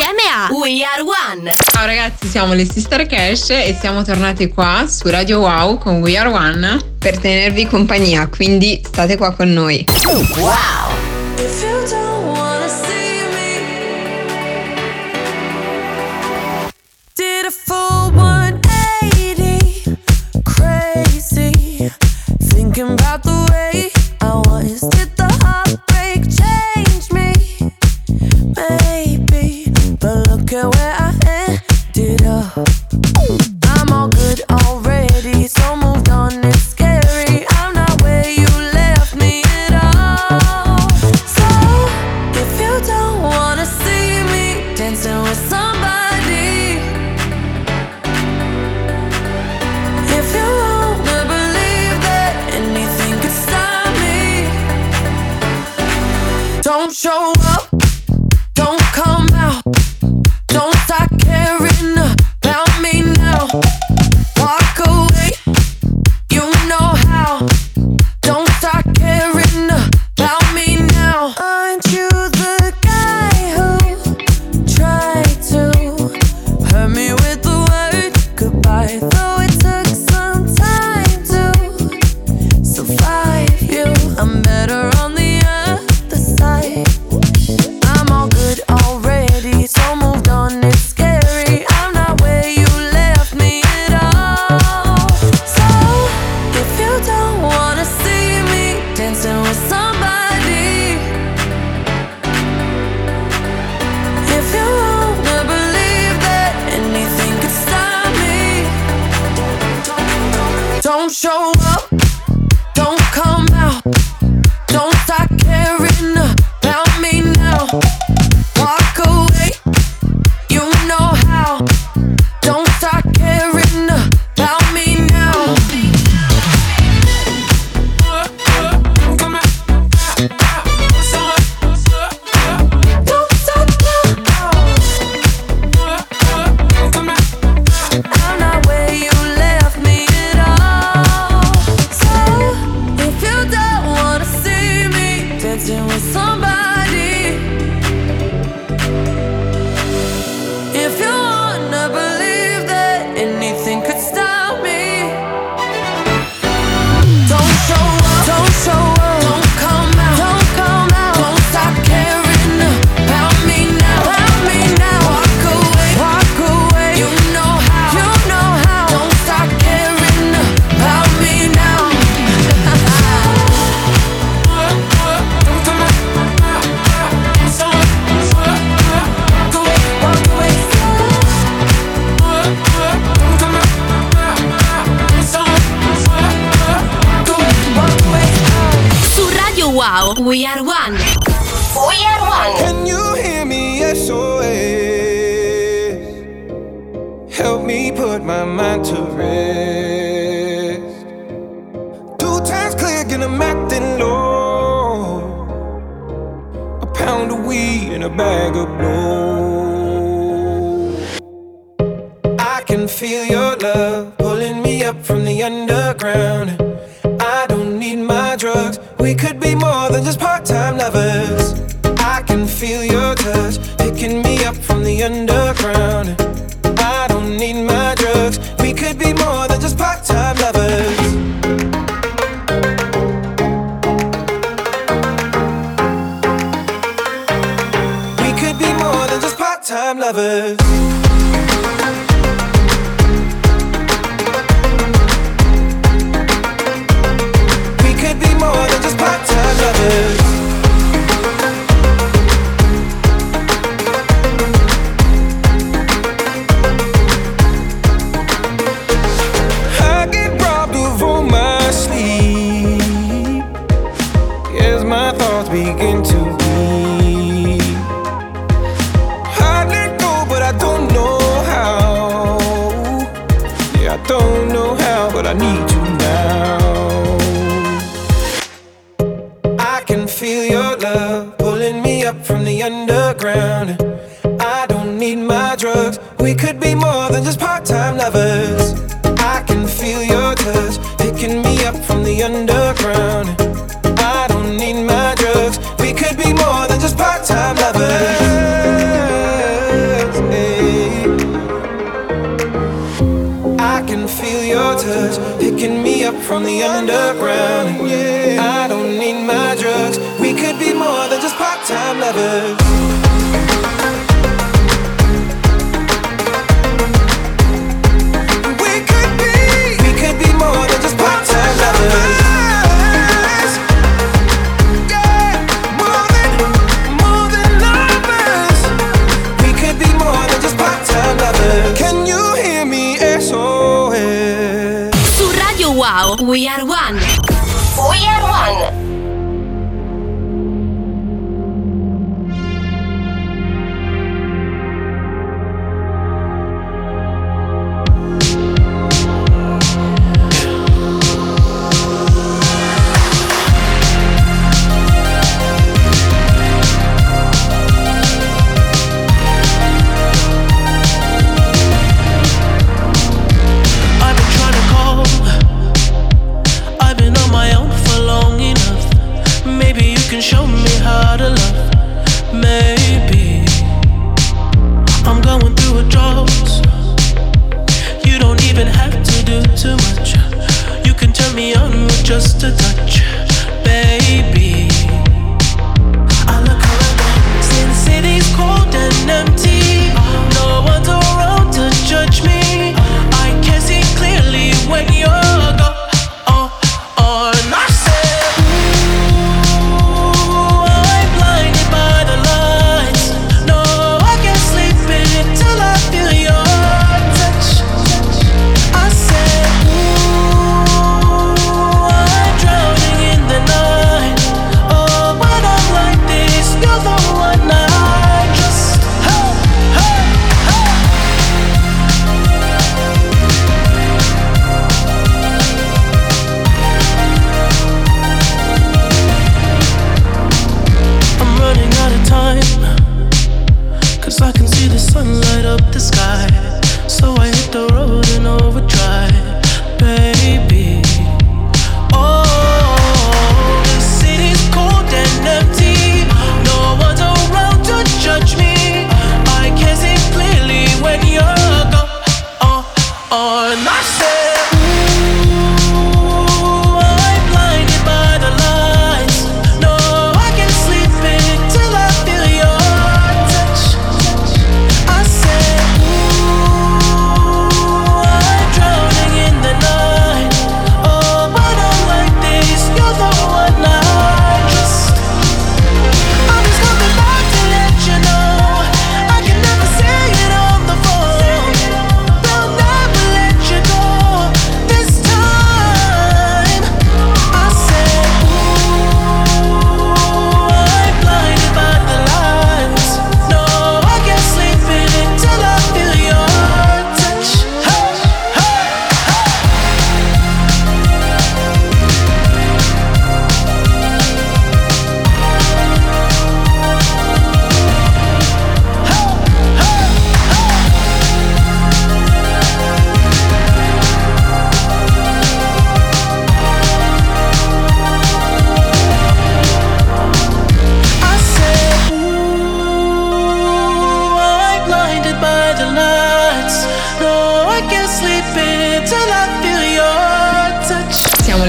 insieme a We Are One. Ciao ragazzi, siamo le Sister Cash e siamo tornate qua su Radio Wow con We Are One per tenervi compagnia, quindi state qua con noi. Wow! About the We are one. We are one. Can you hear me? SOS. Help me put my mind to rest. Two times clear, and I'm acting low. A pound of weed and a bag of feel your touch, picking me up from the under. begin to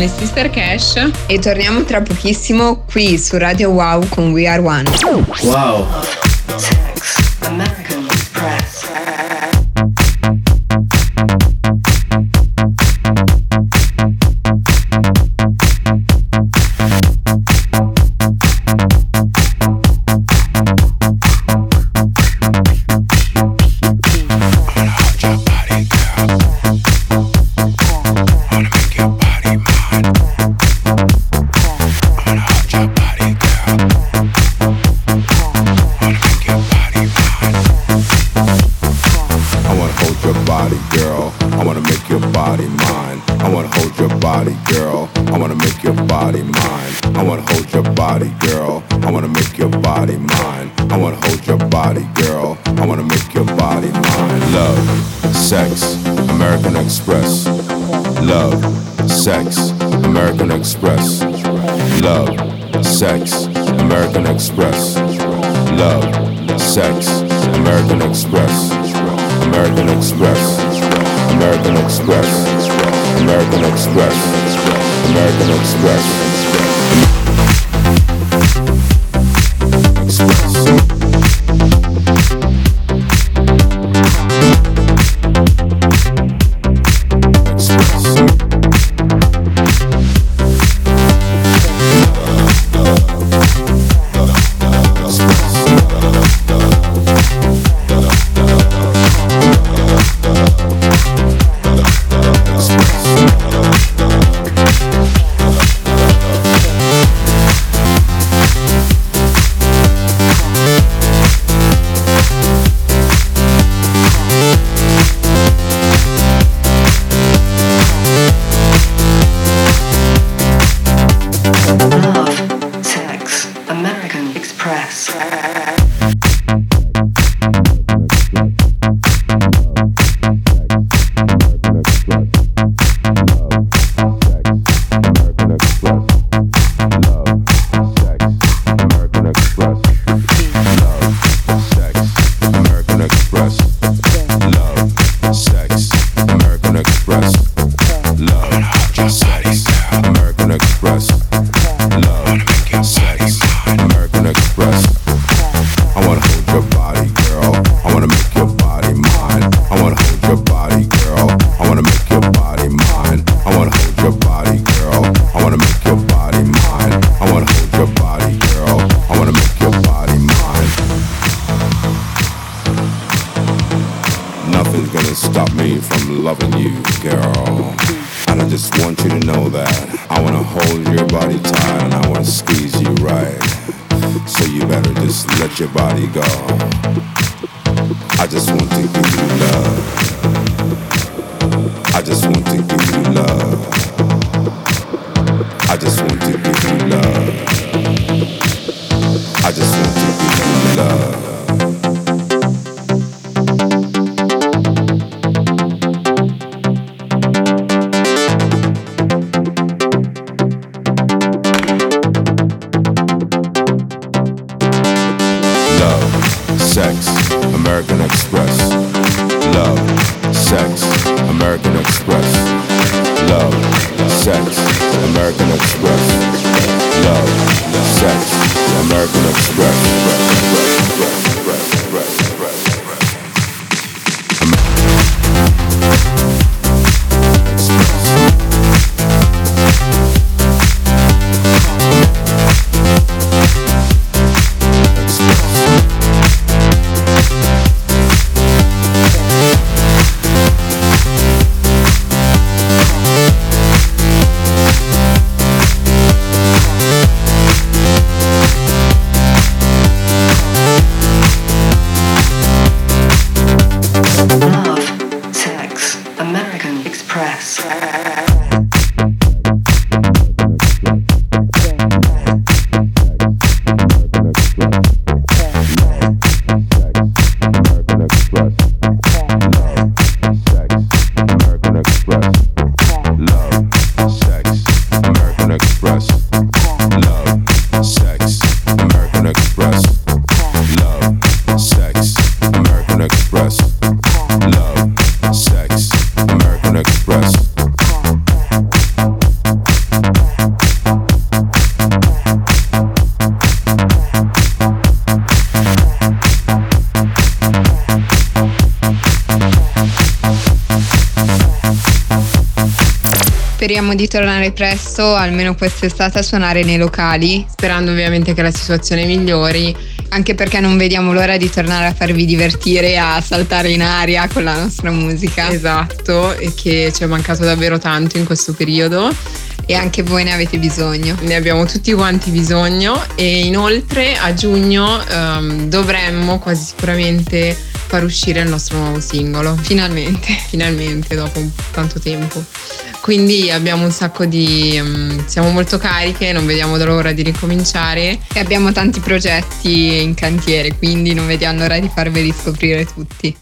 le Sister Cash e torniamo tra pochissimo qui su Radio Wow con We Are One. Wow. Sex, America. Nothing's gonna stop me from loving you, girl. And I just want you to know that I wanna hold your body tight and I wanna squeeze you right. So you better just let your body go. I just want to give you love. I just want to give you love. I just want to give you love. Love, di tornare presto, almeno quest'estate, a suonare nei locali, Sperando ovviamente che la situazione migliori. anche perché non vediamo l'ora di tornare a farvi divertire, a saltare in aria con la nostra musica. Esatto, e che ci è mancato davvero tanto in questo periodo. E anche voi ne avete bisogno. Ne abbiamo tutti quanti bisogno e inoltre a giugno ehm, dovremmo quasi sicuramente far uscire il nostro nuovo singolo. Finalmente. Finalmente, dopo tanto tempo. Quindi abbiamo un sacco di... ehm, siamo molto cariche, non vediamo l'ora di ricominciare. E abbiamo tanti progetti in cantiere, quindi non vediamo l'ora di farveli scoprire tutti.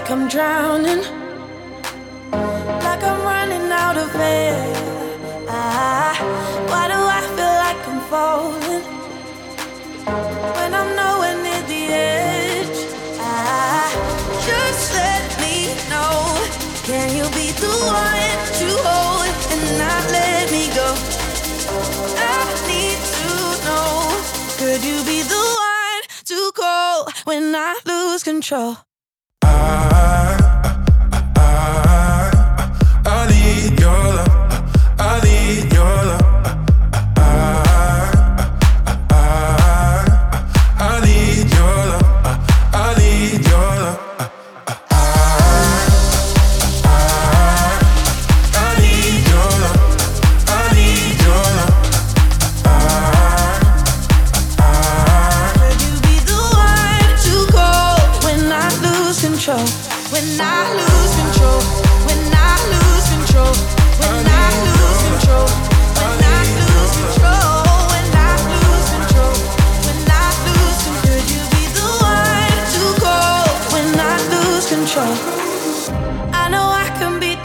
Like I'm drowning? Like I'm running out of air. Can you be the one to hold and not let me go? I need to know. Could you be the one to call when I lose control? I, I, I, I need your love. I need your love.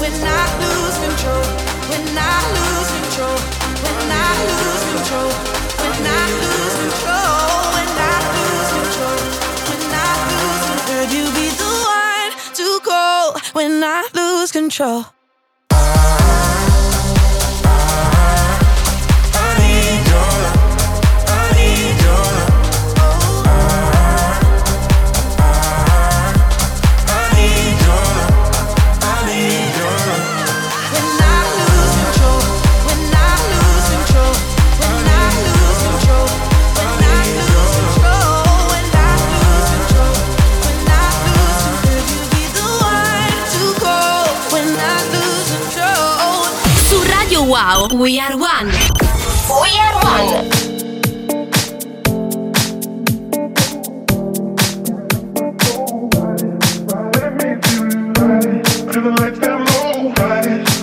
when I lose control. when i lose control. When i lose control. When i lose control. You be the one to call? When i lose control. uh. We Are One. We Are One. Low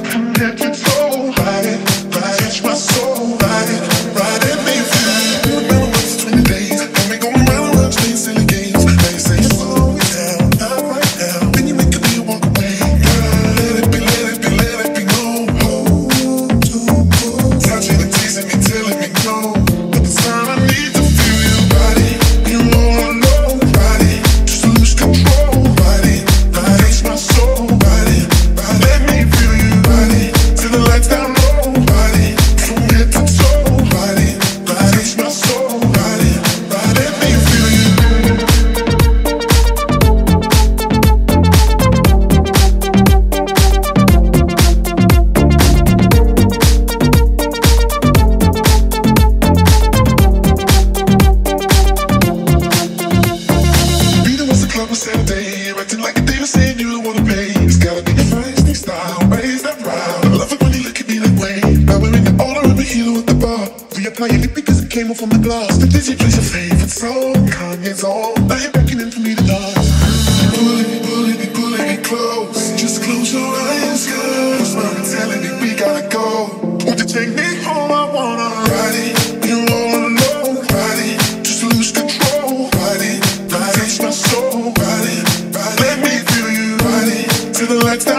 to the lights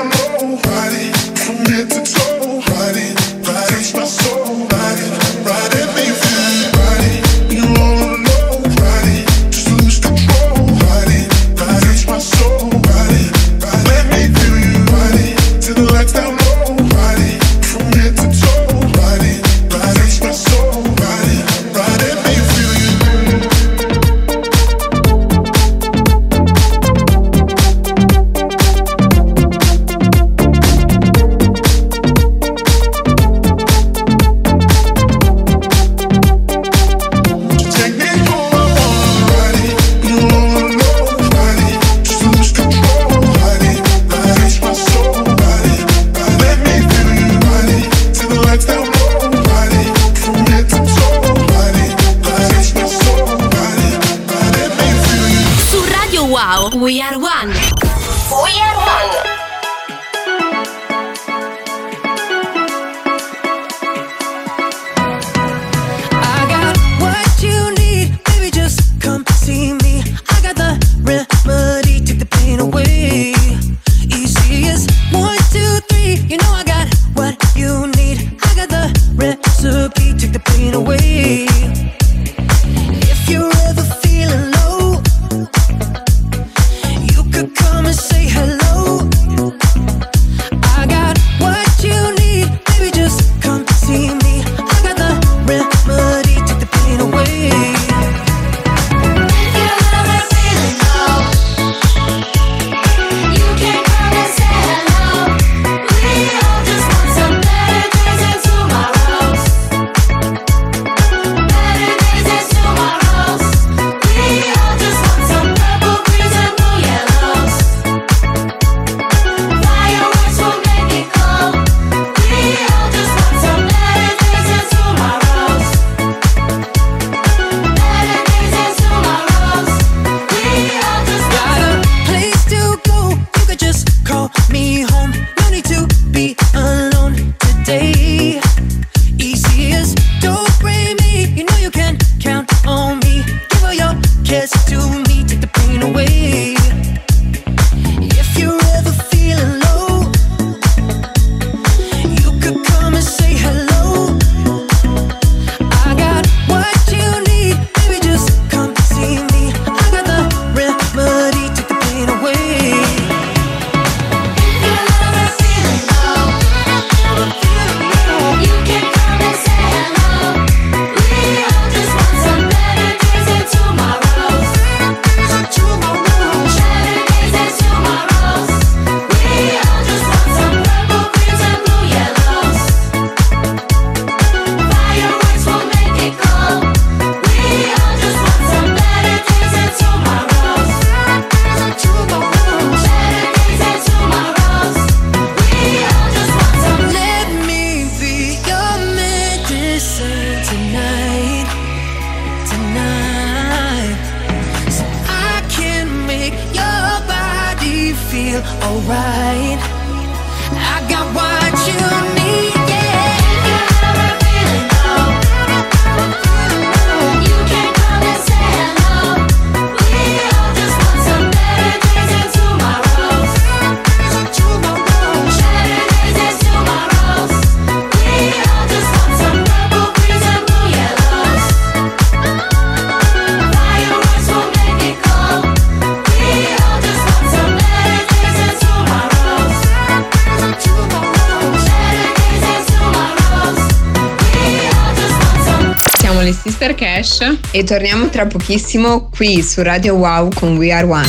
E torniamo tra pochissimo qui su Radio Wow con We Are One.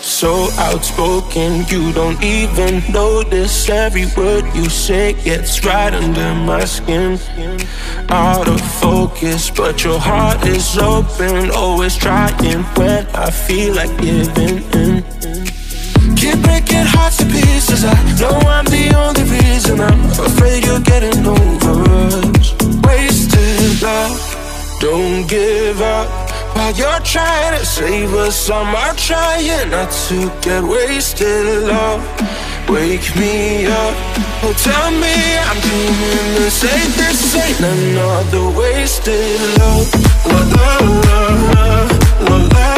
So outspoken, you don't even notice every word you say gets right under my skin. Out of focus, but your heart is open, always trying when I feel like giving in. Keep breaking hearts to pieces. I know I'm the only reason. I'm afraid you're getting over us. Wasted love, don't give up. While you're trying to save us, I'm trying not to get wasted. Love, wake me up. Oh, tell me I'm dreaming the same. This ain't another wasted love. La la la la la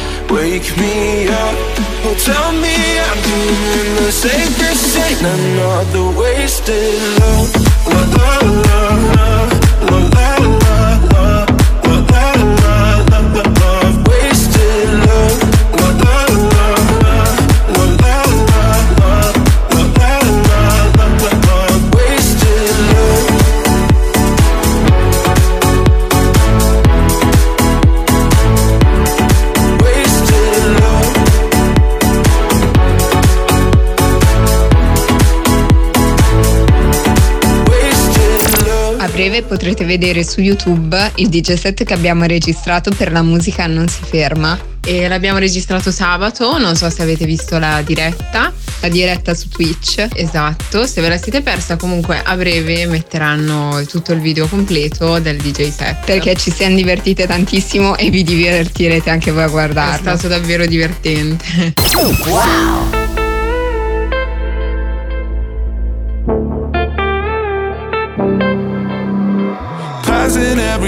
Wake me up, oh tell me I'm doing the safest thing I'm not the wasted love, love, love, love. Potrete vedere su YouTube il DJ set che abbiamo registrato per la musica Non si ferma. E l'abbiamo registrato sabato, non so se avete visto la diretta. La diretta su Twitch. Esatto, se ve la siete persa comunque a breve metteranno tutto il video completo del DJ set. Perché ci siamo divertite tantissimo e vi divertirete anche voi a è guardarlo. stato davvero divertente. Passing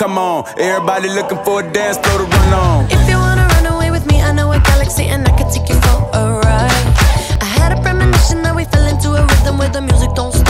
come on. Everybody looking for a dance floor to run on. If you wanna run away with me, I know a galaxy and I could take you for a ride. I had a premonition that we fell into a rhythm where the music don't stop.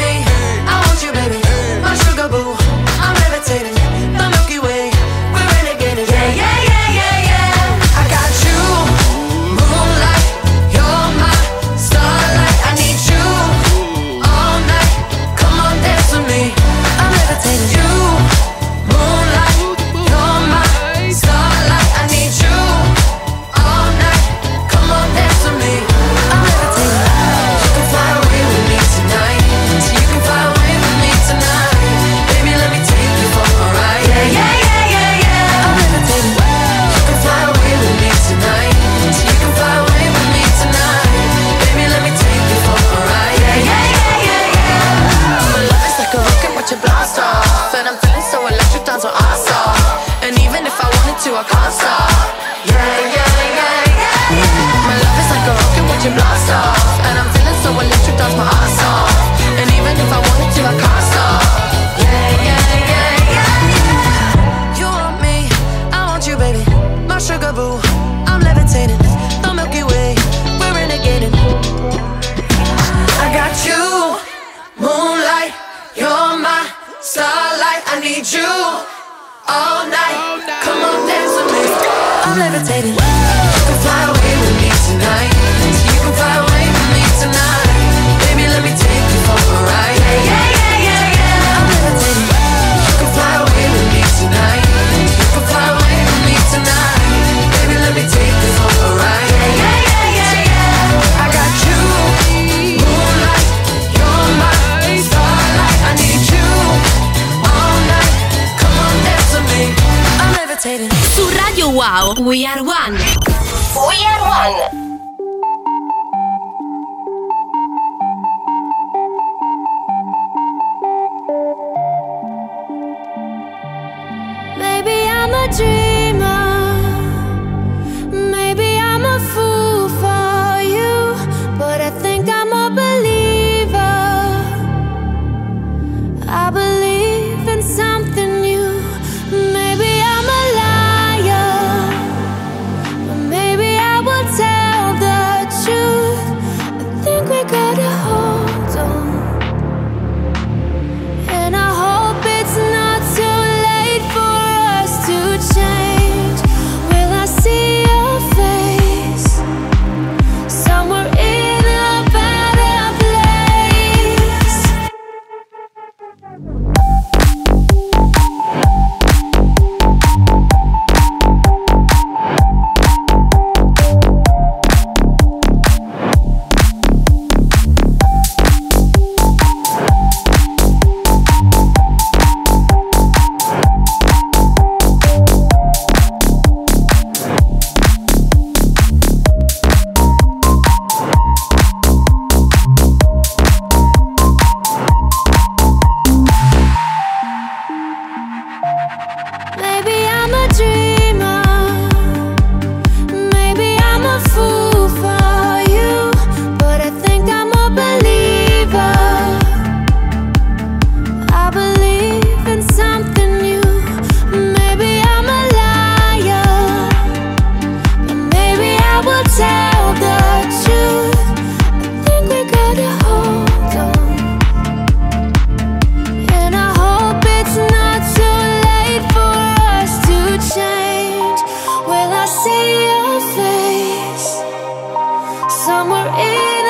somewhere in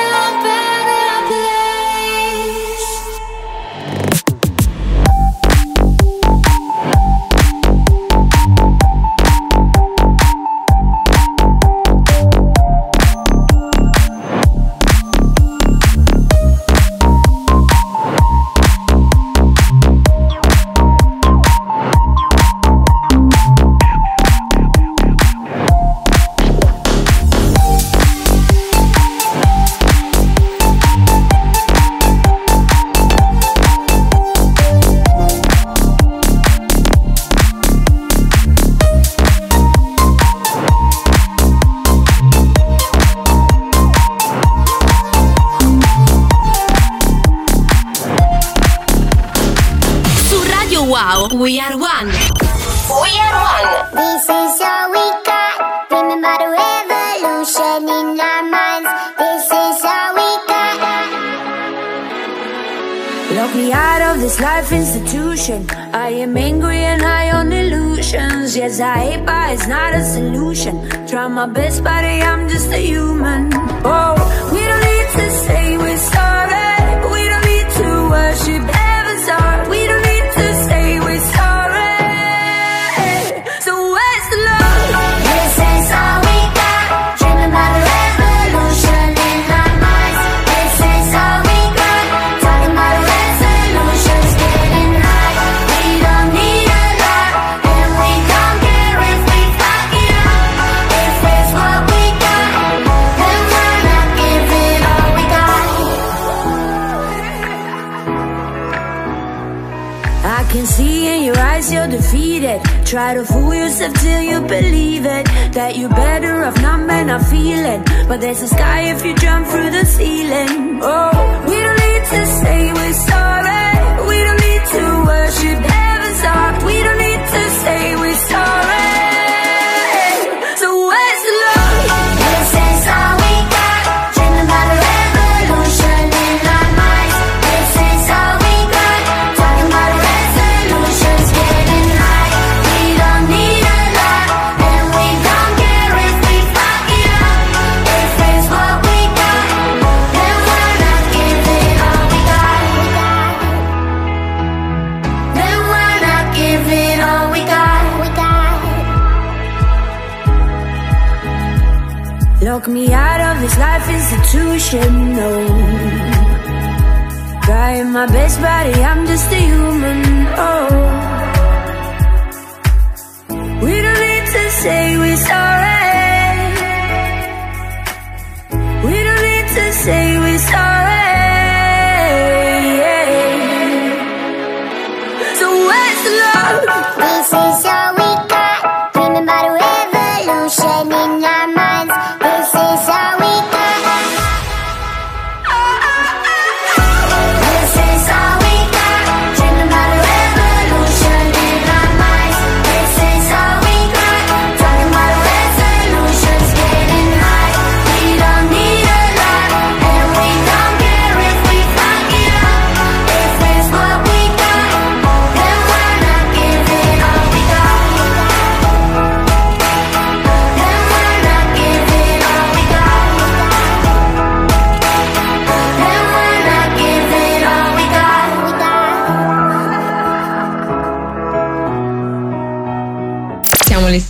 Try to fool yourself till you believe it That you're better off not man, not feeling. But there's a sky if you jump through the ceiling. Oh, we don't need to say we're body. I'm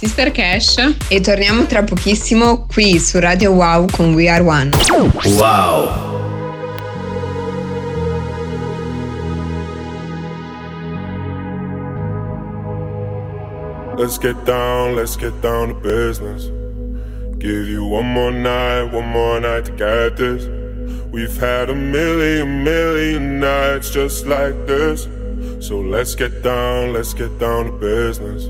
Sister Cash. E torniamo tra pochissimo qui su Radio Wow con We Are One. Wow! Let's get down, let's get down to business. Give you one more night, one more night to get this. We've had a million, million nights just like this. So let's get down, let's get down to business.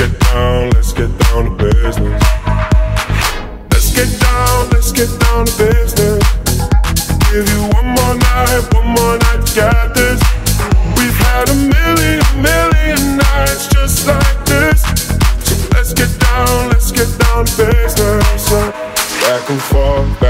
get down, let's get down to business. Let's get down, let's get down to business. Give you one more night, one more night, you got this. We've had a million, million nights just like this. So let's get down, let's get down to business. Back and forth, back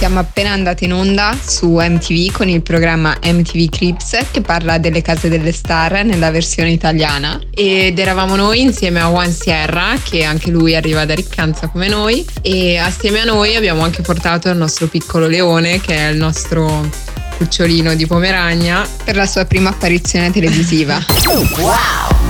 Siamo appena andati in onda su MTV con il programma MTV Crips che parla delle case delle star nella versione italiana. Ed eravamo noi insieme a Juan Sierra, che anche lui arriva da Riccanza come noi, e assieme a noi abbiamo anche portato il nostro piccolo leone, che è il nostro cucciolino di Pomeragna. Per la sua prima apparizione televisiva. Yeah,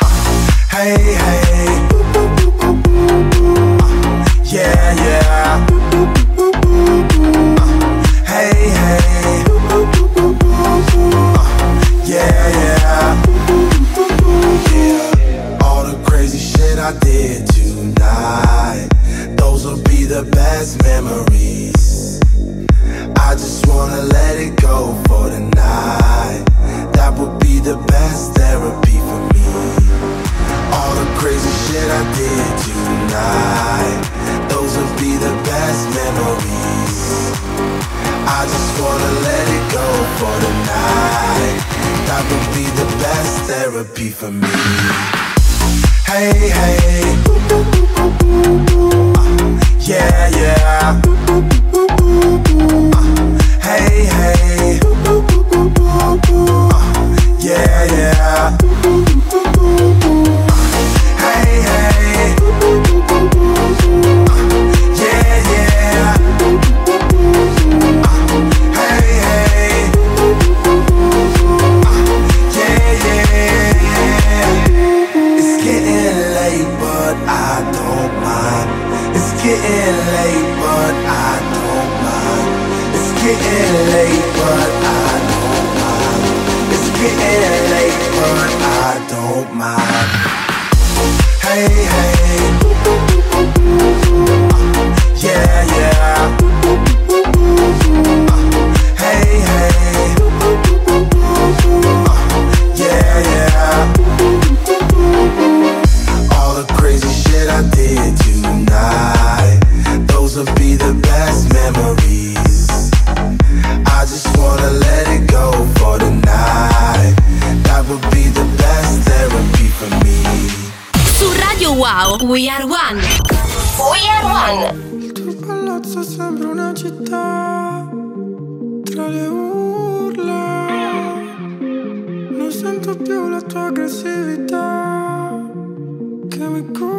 Hey, hey. Uh, yeah, yeah. Uh, hey, hey. Uh, yeah, yeah. Yeah. All the crazy shit I did tonight. Those will be the best memories. I just wanna let it go for the night. That would be the best therapy. All the crazy shit I did tonight. Those would be the best memories. I just wanna let it go for the night. That would be the best therapy for me. Hey, hey. Uh, yeah, yeah. Uh, hey, hey. Getting late, but I don't mind. It's getting late, but I don't mind. It's getting late, but I don't mind. Hey, hey. Yeah, yeah. Hey, hey. Yeah, yeah. All the crazy Wow, We Are One. We Are One. Il tuo palazzo sembra una città tra le urla. Non sento più la tua aggressività che mi culla.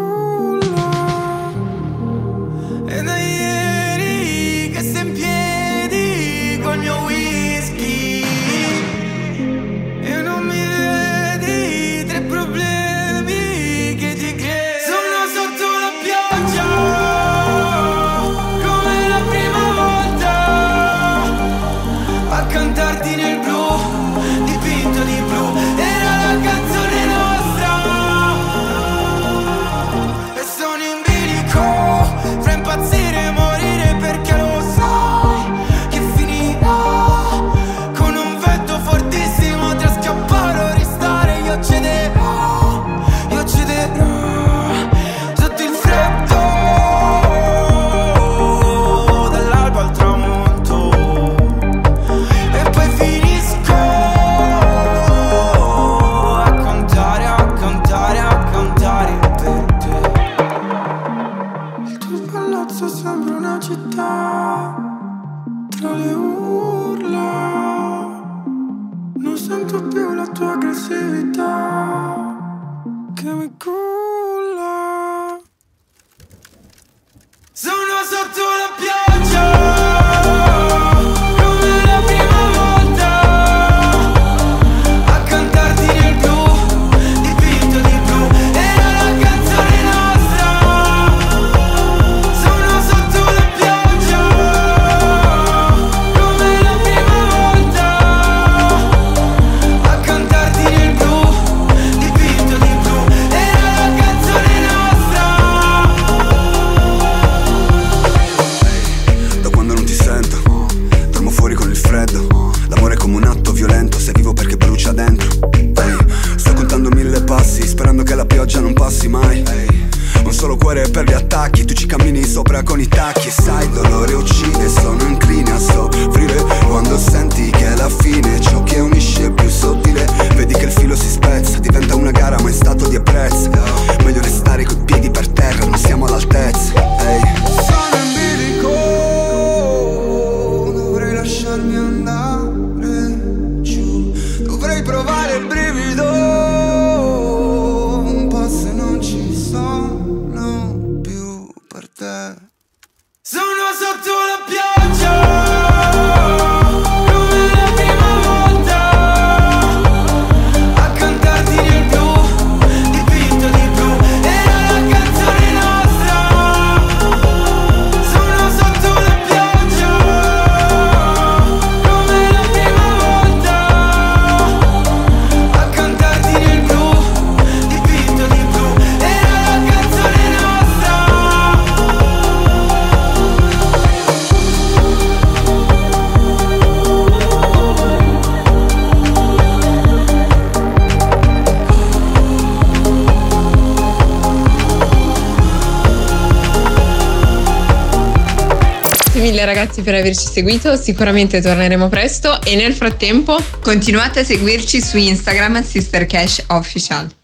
Mai. Un solo cuore per gli attacchi, tu ci cammini sopra con i tacchi. Sai, il dolore uccide, sono incline a soffrire. Quando senti che è la fine, ciò che unisce è più sottile. Vedi che il filo si spezza, diventa una gara ma in stato di ebbrezza. Meglio restare coi piedi per terra, non siamo all'altezza. Mille ragazzi per averci seguito, sicuramente torneremo presto e nel frattempo Continuate a seguirci su Instagram Sister Cash Official.